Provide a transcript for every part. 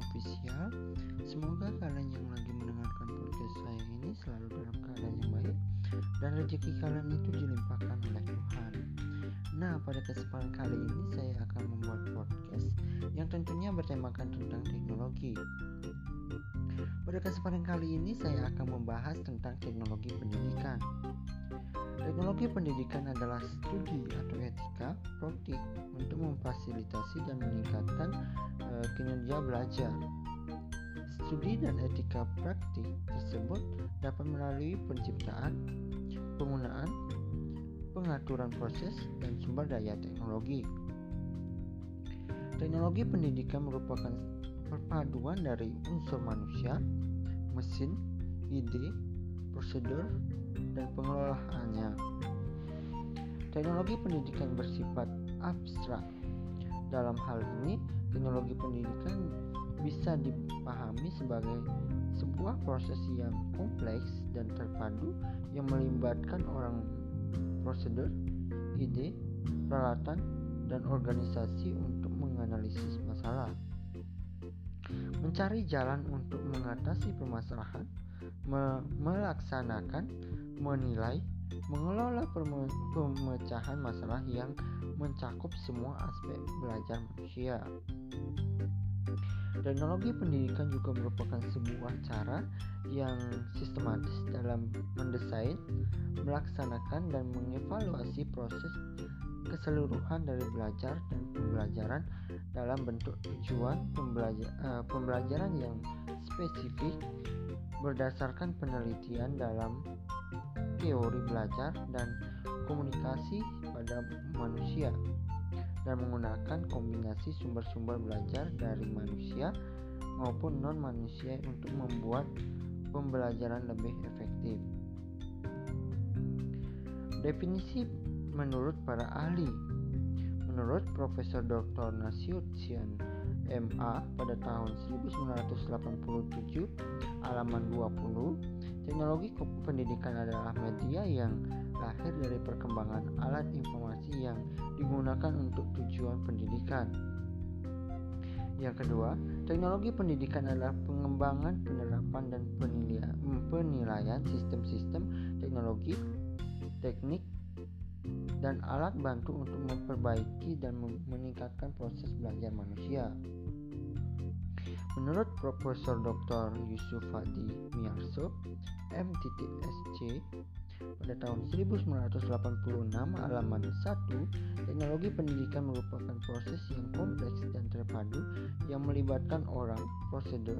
official. Semoga kalian yang lagi mendengarkan podcast saya ini selalu dalam keadaan yang baik Dan rezeki kalian itu dilimpahkan oleh Tuhan. Nah pada kesempatan kali ini saya akan membuat podcast Yang tentunya bertemakan tentang teknologi. Pada kesempatan kali ini saya akan membahas tentang teknologi pendidikan. Teknologi pendidikan adalah studi atau etika praktik untuk memfasilitasi dan meningkatkan kinerja belajar. Studi dan etika praktik tersebut dapat melalui penciptaan, penggunaan, pengaturan proses, dan sumber daya teknologi. Teknologi pendidikan merupakan perpaduan dari unsur manusia, mesin, ide, prosedur, dan pengelolaannya. Teknologi pendidikan bersifat abstrak. Dalam hal ini, teknologi pendidikan bisa dipahami sebagai sebuah proses yang kompleks dan terpadu yang melibatkan orang prosedur, ide, peralatan, dan organisasi untuk menganalisis masalah. Mencari jalan untuk mengatasi permasalahan, me melaksanakan, menilai, mengelola pemecahan masalah yang mencakup semua aspek belajar manusia. Teknologi pendidikan juga merupakan sebuah cara yang sistematis dalam mendesain, melaksanakan, dan mengevaluasi proses keseluruhan dari belajar dan pembelajaran dalam bentuk tujuan pembelajar, uh, pembelajaran yang spesifik berdasarkan penelitian dalam teori belajar dan komunikasi pada manusia dan menggunakan kombinasi sumber-sumber belajar dari manusia maupun non-manusia untuk membuat pembelajaran lebih efektif. Definisi menurut para ahli Menurut Profesor Dr. Nasution MA pada tahun 1987 halaman 20 teknologi pendidikan adalah media yang lahir dari perkembangan alat informasi yang digunakan untuk tujuan pendidikan. Yang kedua, teknologi pendidikan adalah pengembangan, penerapan, dan penilaian, sistem-sistem teknologi, teknik, dan alat bantu untuk memperbaiki dan meningkatkan proses belajar manusia. Menurut Profesor Dr. Yusuf Hadi Miarso, MTTSC, pada tahun 1986 halaman 1, teknologi pendidikan merupakan proses yang kompleks dan terpadu yang melibatkan orang, prosedur,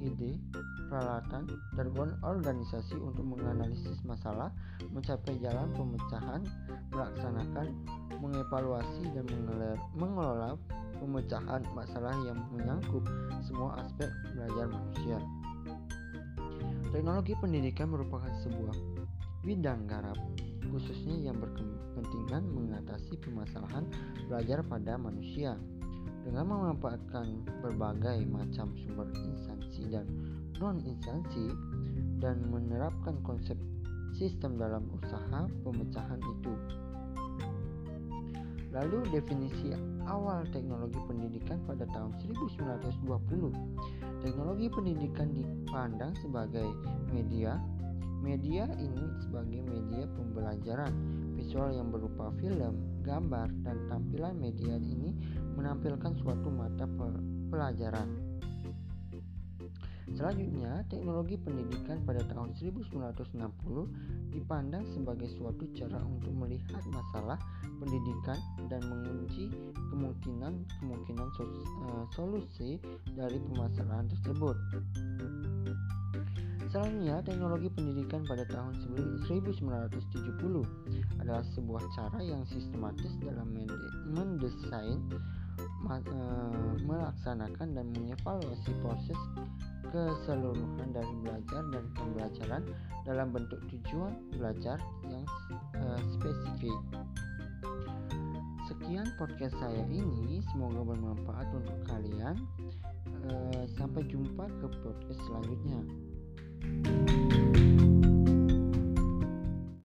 ide, peralatan, dan organisasi untuk menganalisis masalah, mencapai jalan pemecahan, melaksanakan, mengevaluasi, dan mengelola pemecahan masalah yang menyangkut semua aspek belajar manusia. Teknologi pendidikan merupakan sebuah bidang garap khususnya yang berkepentingan mengatasi permasalahan belajar pada manusia dengan memanfaatkan berbagai macam sumber instansi dan non-instansi dan menerapkan konsep sistem dalam usaha pemecahan itu. Lalu definisi awal teknologi pendidikan pada tahun 1920. Teknologi pendidikan dipandang sebagai media Media ini sebagai media pembelajaran visual yang berupa film, gambar, dan tampilan media ini menampilkan suatu mata pelajaran. Selanjutnya, teknologi pendidikan pada tahun 1960 dipandang sebagai suatu cara untuk melihat masalah pendidikan dan mengunci kemungkinan-kemungkinan eh, solusi dari permasalahan tersebut. Selanjutnya, teknologi pendidikan pada tahun 1970 adalah sebuah cara yang sistematis dalam mendesain, eh, melaksanakan dan mengevaluasi proses keseluruhan dari belajar dan pembelajaran dalam bentuk tujuan belajar yang uh, spesifik. Sekian podcast saya ini, semoga bermanfaat untuk kalian. Uh, sampai jumpa ke podcast selanjutnya. Thank you